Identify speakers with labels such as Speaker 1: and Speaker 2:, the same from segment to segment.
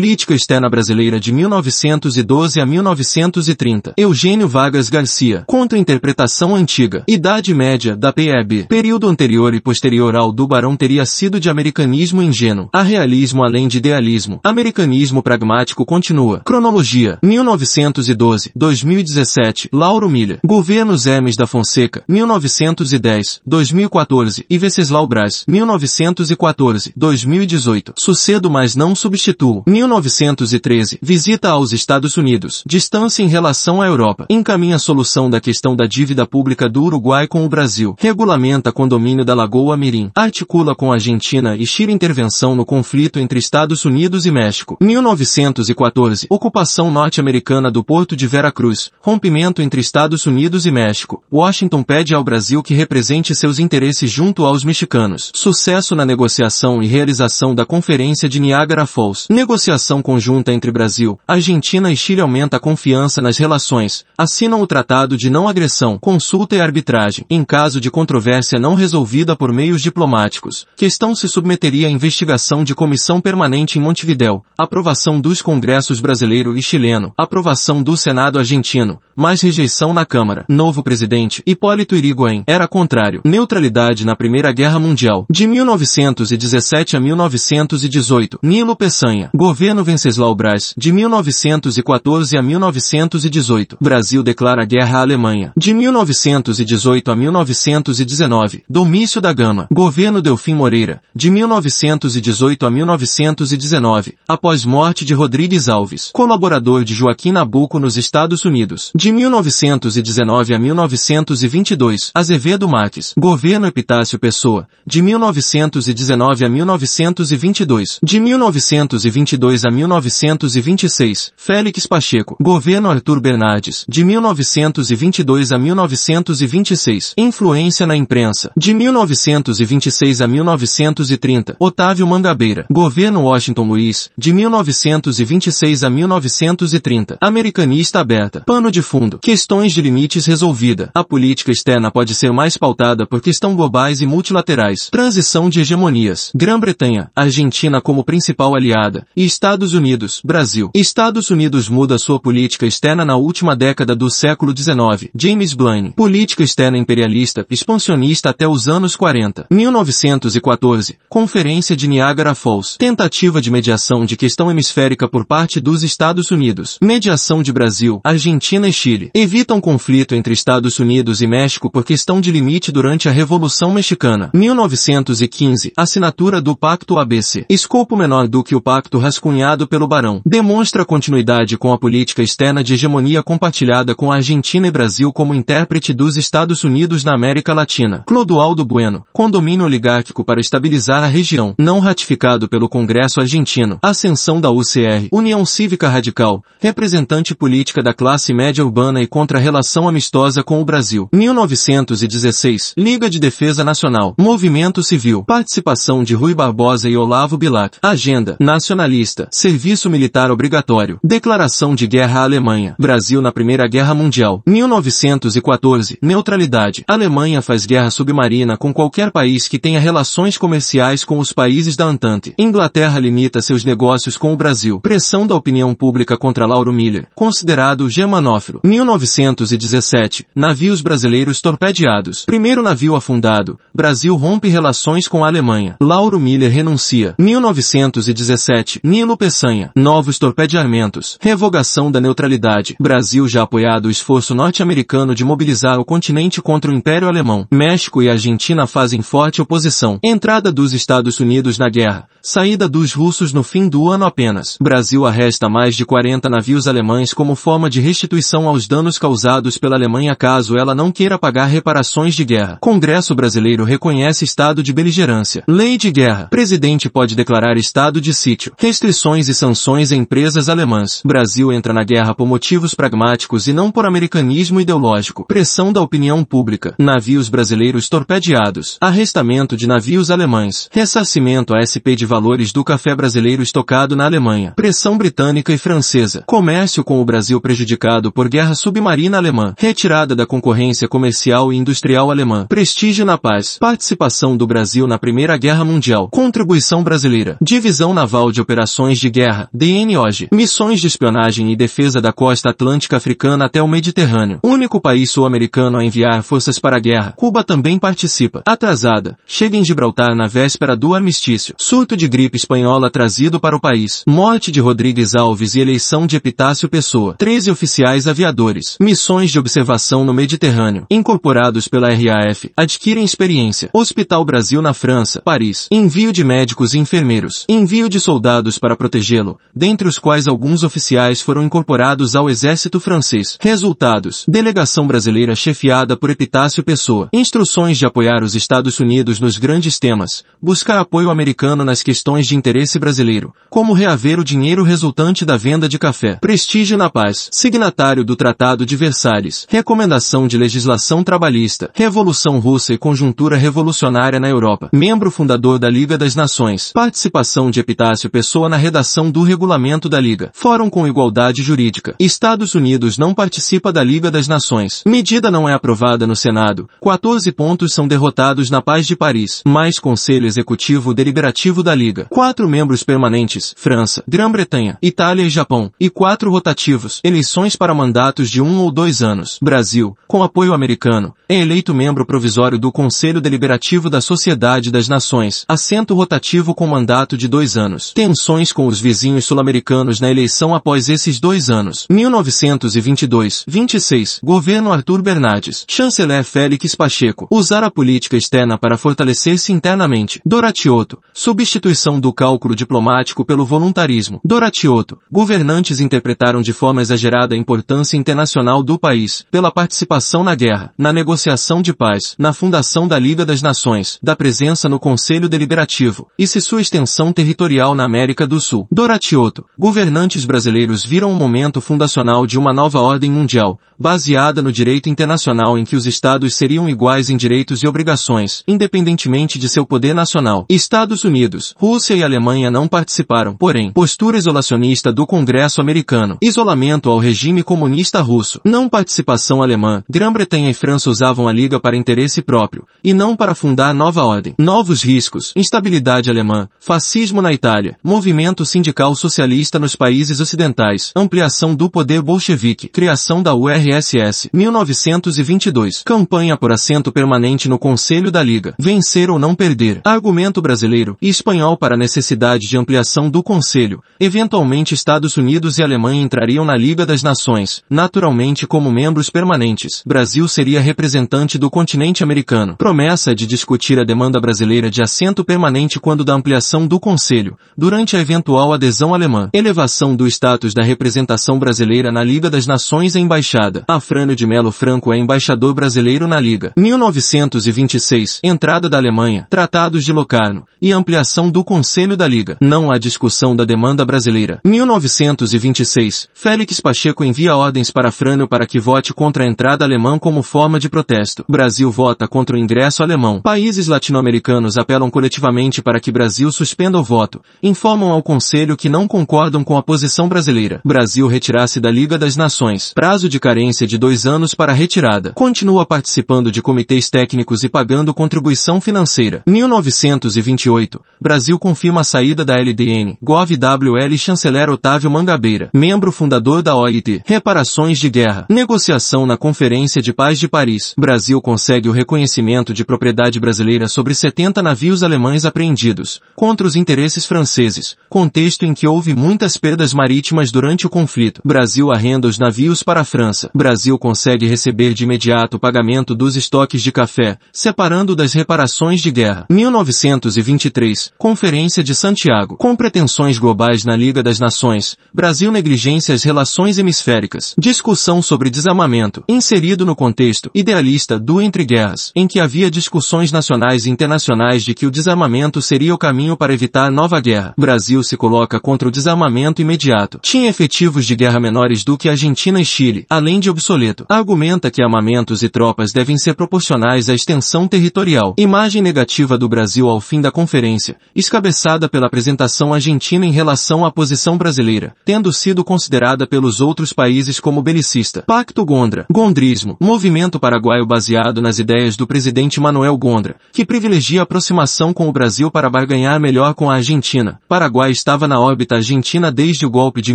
Speaker 1: Política Externa Brasileira de 1912 a 1930. Eugênio Vargas Garcia. Contra-interpretação antiga. Idade média da PEB. Período anterior e posterior ao do Barão teria sido de americanismo ingênuo. A realismo além de idealismo. Americanismo pragmático continua. Cronologia. 1912. 2017. Lauro Miller. Governos Hermes da Fonseca. 1910. 2014. E Venceslau Braz. 1914. 2018. Sucedo mas não substituo. 1913. Visita aos Estados Unidos. Distância em relação à Europa. Encaminha a solução da questão da dívida pública do Uruguai com o Brasil. Regulamenta condomínio da Lagoa Mirim. Articula com Argentina e Chile intervenção no conflito entre Estados Unidos e México. 1914. Ocupação norte-americana do porto de Veracruz. Rompimento entre Estados Unidos e México. Washington pede ao Brasil que represente seus interesses junto aos mexicanos. Sucesso na negociação e realização da Conferência de Niagara Falls. Negociação conjunta entre Brasil, Argentina e Chile aumenta a confiança nas relações. Assinam o Tratado de Não Agressão, Consulta e Arbitragem. Em caso de controvérsia não resolvida por meios diplomáticos, questão se submeteria à investigação de comissão permanente em Montevidéu. Aprovação dos congressos brasileiro e chileno. Aprovação do Senado argentino. Mais rejeição na Câmara. Novo presidente, Hipólito Irigoyen, era contrário. Neutralidade na Primeira Guerra Mundial. De 1917 a 1918. Nilo Peçanha. Governo Venceslau Braz. De 1914 a 1918. Brasil declara guerra à Alemanha. De 1918 a 1919. Domício da Gama. Governo Delfim Moreira. De 1918 a 1919. Após morte de Rodrigues Alves. Colaborador de Joaquim Nabuco nos Estados Unidos. De 1919 a 1922. Azevedo Marques. Governo Epitácio Pessoa. De 1919 a 1922. De 1922 a 1926. Félix Pacheco. Governo Arthur Bernardes. De 1922 a 1926. Influência na imprensa. De 1926 a 1930. Otávio Mangabeira. Governo Washington Luiz. De 1926 a 1930. Americanista aberta. Pano de fundo. Questões de limites resolvida. A política externa pode ser mais pautada por questões globais e multilaterais. Transição de hegemonias. Grã-Bretanha, Argentina como principal aliada. E Estados Unidos, Brasil. Estados Unidos muda sua política externa na última década do século XIX. James Blaine. Política externa imperialista, expansionista até os anos 40. 1914. Conferência de Niagara Falls. Tentativa de mediação de questão hemisférica por parte dos Estados Unidos. Mediação de Brasil, Argentina e Chile. Evitam conflito entre Estados Unidos e México por questão de limite durante a Revolução Mexicana. 1915. Assinatura do Pacto ABC. Escopo menor do que o pacto rascunhado pelo Barão. Demonstra continuidade com a política externa de hegemonia compartilhada com a Argentina e Brasil como intérprete dos Estados Unidos na América Latina. Clodoaldo Bueno. Condomínio oligárquico para estabilizar a região. Não ratificado pelo Congresso argentino. Ascensão da UCR. União Cívica Radical. Representante política da classe média urbana e contra a relação amistosa com o Brasil. 1916. Liga de Defesa Nacional. Movimento Civil. Participação de Rui Barbosa e Olavo Bilac. Agenda. Nacionalista. Serviço Militar Obrigatório. Declaração de Guerra à Alemanha. Brasil na Primeira Guerra Mundial. 1914. Neutralidade. Alemanha faz guerra submarina com qualquer país que tenha relações comerciais com os países da Antante. Inglaterra limita seus negócios com o Brasil. Pressão da opinião pública contra Lauro Miller. Considerado germanófilo. 1917. Navios brasileiros torpedeados. Primeiro navio afundado. Brasil rompe relações com a Alemanha. Lauro Miller renuncia. 1917. Nilo Peçanha. Novos torpedeamentos. Revogação da neutralidade. Brasil já apoiado o esforço norte-americano de mobilizar o continente contra o Império Alemão. México e Argentina fazem forte oposição. Entrada dos Estados Unidos na guerra. Saída dos russos no fim do ano apenas. Brasil arresta mais de 40 navios alemães como forma de restituição aos danos causados pela Alemanha caso ela não queira pagar reparações de guerra. Congresso brasileiro reconhece estado de beligerância. Lei de guerra. Presidente pode declarar estado de sítio. Restrições e sanções a empresas alemãs. Brasil entra na guerra por motivos pragmáticos e não por americanismo ideológico. Pressão da opinião pública. Navios brasileiros torpedeados. Arrestamento de navios alemães. Ressarcimento a SP de valores do café brasileiro estocado na Alemanha. Pressão britânica e francesa. Comércio com o Brasil prejudicado por guerra submarina alemã, retirada da concorrência comercial e industrial alemã, prestígio na paz, participação do Brasil na Primeira Guerra Mundial, contribuição brasileira, divisão naval de operações de guerra, DNOG, missões de espionagem e defesa da costa atlântica africana até o Mediterrâneo, único país sul-americano a enviar forças para a guerra, Cuba também participa, atrasada, chega em Gibraltar na véspera do armistício, surto de gripe espanhola trazido para o país, morte de Rodrigues Alves e eleição de Epitácio Pessoa, 13 oficiais aviadores, missões de observação no Mediterrâneo, incorporados pela RAF, adquirem experiência, Hospital Brasil na França, Paris, envio de médicos e enfermeiros, envio de soldados para protegê-lo, dentre os quais alguns oficiais foram incorporados ao exército francês. Resultados, delegação brasileira chefiada por Epitácio Pessoa, instruções de apoiar os Estados Unidos nos grandes temas, buscar apoio americano nas questões de interesse brasileiro, como reaver o dinheiro resultante da venda de café, prestígio na paz, signatário do Tratado de Versalhes, recomendação de legislação trabalhista, Revolução Russa e conjuntura revolucionária na Europa, membro fundador da Liga das Nações, participação de Epitácio Pessoa na redação do regulamento da Liga, Fórum com Igualdade Jurídica, Estados Unidos não participa da Liga das Nações, medida não é aprovada no Senado, 14 pontos são derrotados na Paz de Paris, mais Conselho Executivo Deliberativo da Liga, quatro membros permanentes, França, Grã-Bretanha, Itália e Japão, e quatro rotativos, eleições para mandatos de um ou dois anos, Brasil, com apoio americano, é eleito membro provisório do Conselho Deliberativo da Sociedade das Nações, assento rotativo com mandato de dois anos. Tensões com os vizinhos sul-americanos na eleição após esses dois anos. 1922, 26, Governo Arthur Bernardes, Chanceler Félix Pacheco, usar a política externa para fortalecer-se internamente. Doratioto, substituição do cálculo diplomático pelo voluntarismo. Doratioto, governantes interpretaram de forma exagerada a importância internacional do país, pela participação na guerra, na negociação de paz, na fundação da Liga das Nações, da presença no Conselho Deliberativo, e se sua extensão territorial na América do Sul. Doratioto, governantes brasileiros viram o momento fundacional de uma nova ordem mundial, baseada no direito internacional em que os estados seriam iguais em direitos e obrigações, independentemente de seu poder nacional. Estados Unidos, Rússia e Alemanha não participaram, porém, postura isolacionista do Congresso americano, isolamento ao regime comunista russo, não participação alemã, Grã-Bretanha e França usavam a Liga para interesse próprio, e não para fundar nova ordem. Novos riscos, instabilidade alemã, fascismo na Itália, movimento sindical socialista nos países ocidentais, ampliação do poder bolchevique, criação da URSS, 1922, campanha por assento permanente no Conselho da Liga, vencer ou não perder, argumento brasileiro e espanhol para a necessidade de ampliação do Conselho, eventualmente Estados Unidos e Alemanha entrariam na Liga das Nações, naturalmente como membros permanentes, Brasil seria representante do continente americano, promessa de discutir a demanda brasileira de assento permanente quando da ampliação do Conselho, durante a eventual adesão alemã, elevação do status da representação brasileira na Liga das Nações e Embaixada, Afrânio de Melo Franco é embaixador brasileiro na Liga, 1926, entrada da Alemanha, tratados de Locarno, e ampliação do Conselho da Liga, não há discussão da demanda brasileira, 1926, Félix Pacheco envia ordens para Frânio para que vote contra a entrada alemã como forma de protesto, Brasil vota contra o ingresso alemão, países latino-americanos apelam coletivamente para que Brasil suspenda o voto, informam ao Conselho que não concordam com a posição brasileira, Brasil retirar-se da Liga das Nações, prazo de carência de dois anos para retirada, continua participando de comitês técnicos e pagando contribuição financeira, 1928, Brasil confirma a saída da LDN, GovWL chanceler Otávio Mangabeira, membro fundador da OIT, reparações de guerra, negociação na Conferência de Paz de Paris, Brasil consegue o reconhecimento de propriedade brasileira sobre 70 navios alemães apreendidos, contra os interesses franceses, contexto em que houve muitas perdas marítimas durante o conflito. Brasil arrenda os navios para a França. Brasil consegue receber de imediato o pagamento dos estoques de café, separando das reparações de guerra. 1923, Conferência de Santiago. Com pretensões globais na Liga das Nações, Brasil negligencia as relações hemisféricas. Discussão sobre desarmamento, inserido no contexto idealista do entre guerras, em que havia discussões nacionais e internacionais de que o desarmamento seria o caminho para evitar nova guerra. Brasil se coloca contra o desarmamento imediato. Tinha efetivos de guerra menores do que Argentina e Chile, além de obsoleto. Argumenta que armamentos e tropas devem ser proporcionais à extensão territorial. Imagem negativa do Brasil ao fim da conferência, escabeçada pela apresentação argentina em relação à posição brasileira, tendo sido considerada pelos outros países como belicista. Pacto Gondra. Gondrismo. Movimento paraguaio baseado nas ideias do presidente Manuel Gondra, que privilegia a aproximação com o Brasil para barganhar melhor com a Argentina. Paraguai estava na órbita argentina desde o golpe de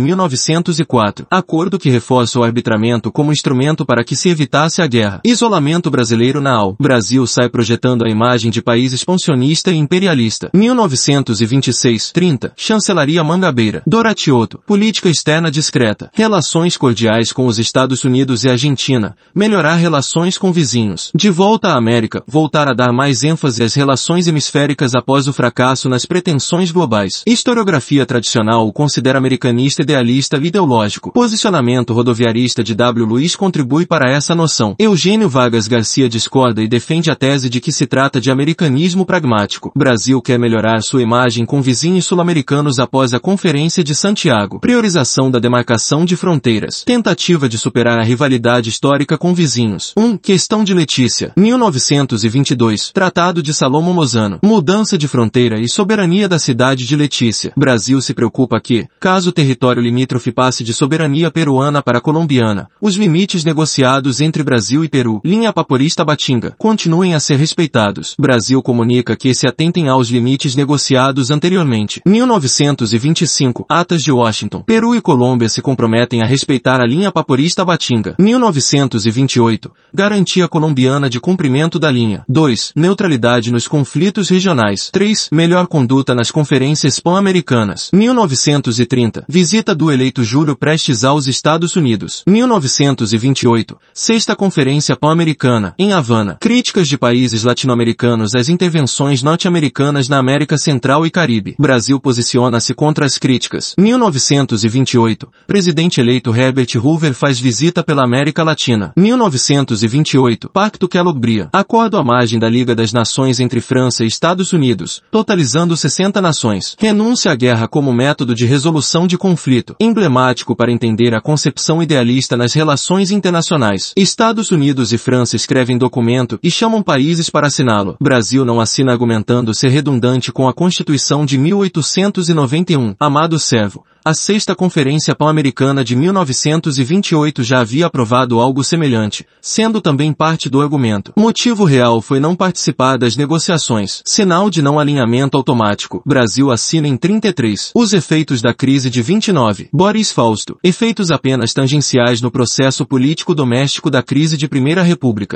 Speaker 1: 1904. Acordo que reforça o arbitramento como instrumento para que se evitasse a guerra. Isolamento brasileiro na AU. Brasil sai projetando a imagem de país expansionista e imperialista. 1926-30. Chancelaria Mangabeira. Doratioto. Política externa discreta. Relações cordiais com os Estados Unidos e Argentina. Melhorar relações com vizinhos. De volta à América. Voltar a dar mais ênfase às relações hemisféricas após o fracasso nas pretensões globais. Historiografia tradicional o considera americanista idealista ideológico. Posicionamento rodoviarista de W. Luiz contribui para essa noção. Eugênio Vargas Garcia discorda e defende a tese de que se trata de americanismo pragmático. Brasil quer melhorar sua imagem com vizinhos sul-americanos após a Conferência de Santiago. Priorização da demarcação de fronteiras. Tentativa de superar a rivalidade histórica com vizinhos. 1. Um, questão de Letícia. 1922. Tratado de Salomo Mozano. Mudança de fronteira e soberania da cidade de Letícia. Brasil se preocupa que, caso o território limítrofe passe de soberania peruana para colombiana, os limites negociados entre Brasil e Peru, linha paporista Batinga, continuem a ser respeitados. Brasil comunica que se atentem aos limites negociados anteriormente. 1925. Atas de Washington. Peru e Colômbia se comprometem a respeitar a linha paporista Batinga. 1928. Garantia colombiana de cumprimento da linha. 2. Neutralidade nos conflitos regionais. 3. Melhor conduta nas conferências pan-americanas. 1930. Visita do eleito Júlio Prestes aos Estados Unidos. 1928. Sexta Conferência Pan-Americana, em Havana. Críticas de países latino-americanos às intervenções norte-americanas na América Central e Caribe. Brasil posiciona-se contra as críticas. 1928. Presidente eleito Herbert Hoover faz visita pela América Latina. 1928. Pacto Kellogg-Briand. Acordo à margem da Liga das Nações entre França e Estados Unidos, totalizando 60 nações. Renúncia guerra como método de resolução de conflito. Emblemático para entender a concepção idealista nas relações internacionais. Estados Unidos e França escrevem documento e chamam países para assiná-lo. Brasil não assina argumentando ser redundante com a Constituição de 1891. Amado servo. A sexta Conferência Pan-Americana de 1928 já havia aprovado algo semelhante, sendo também parte do argumento. Motivo real foi não participar das negociações. Sinal de não alinhamento automático. Brasil assina em 33. Os efeitos da crise de 29. Boris Fausto. Efeitos apenas tangenciais no processo político doméstico da crise de Primeira República.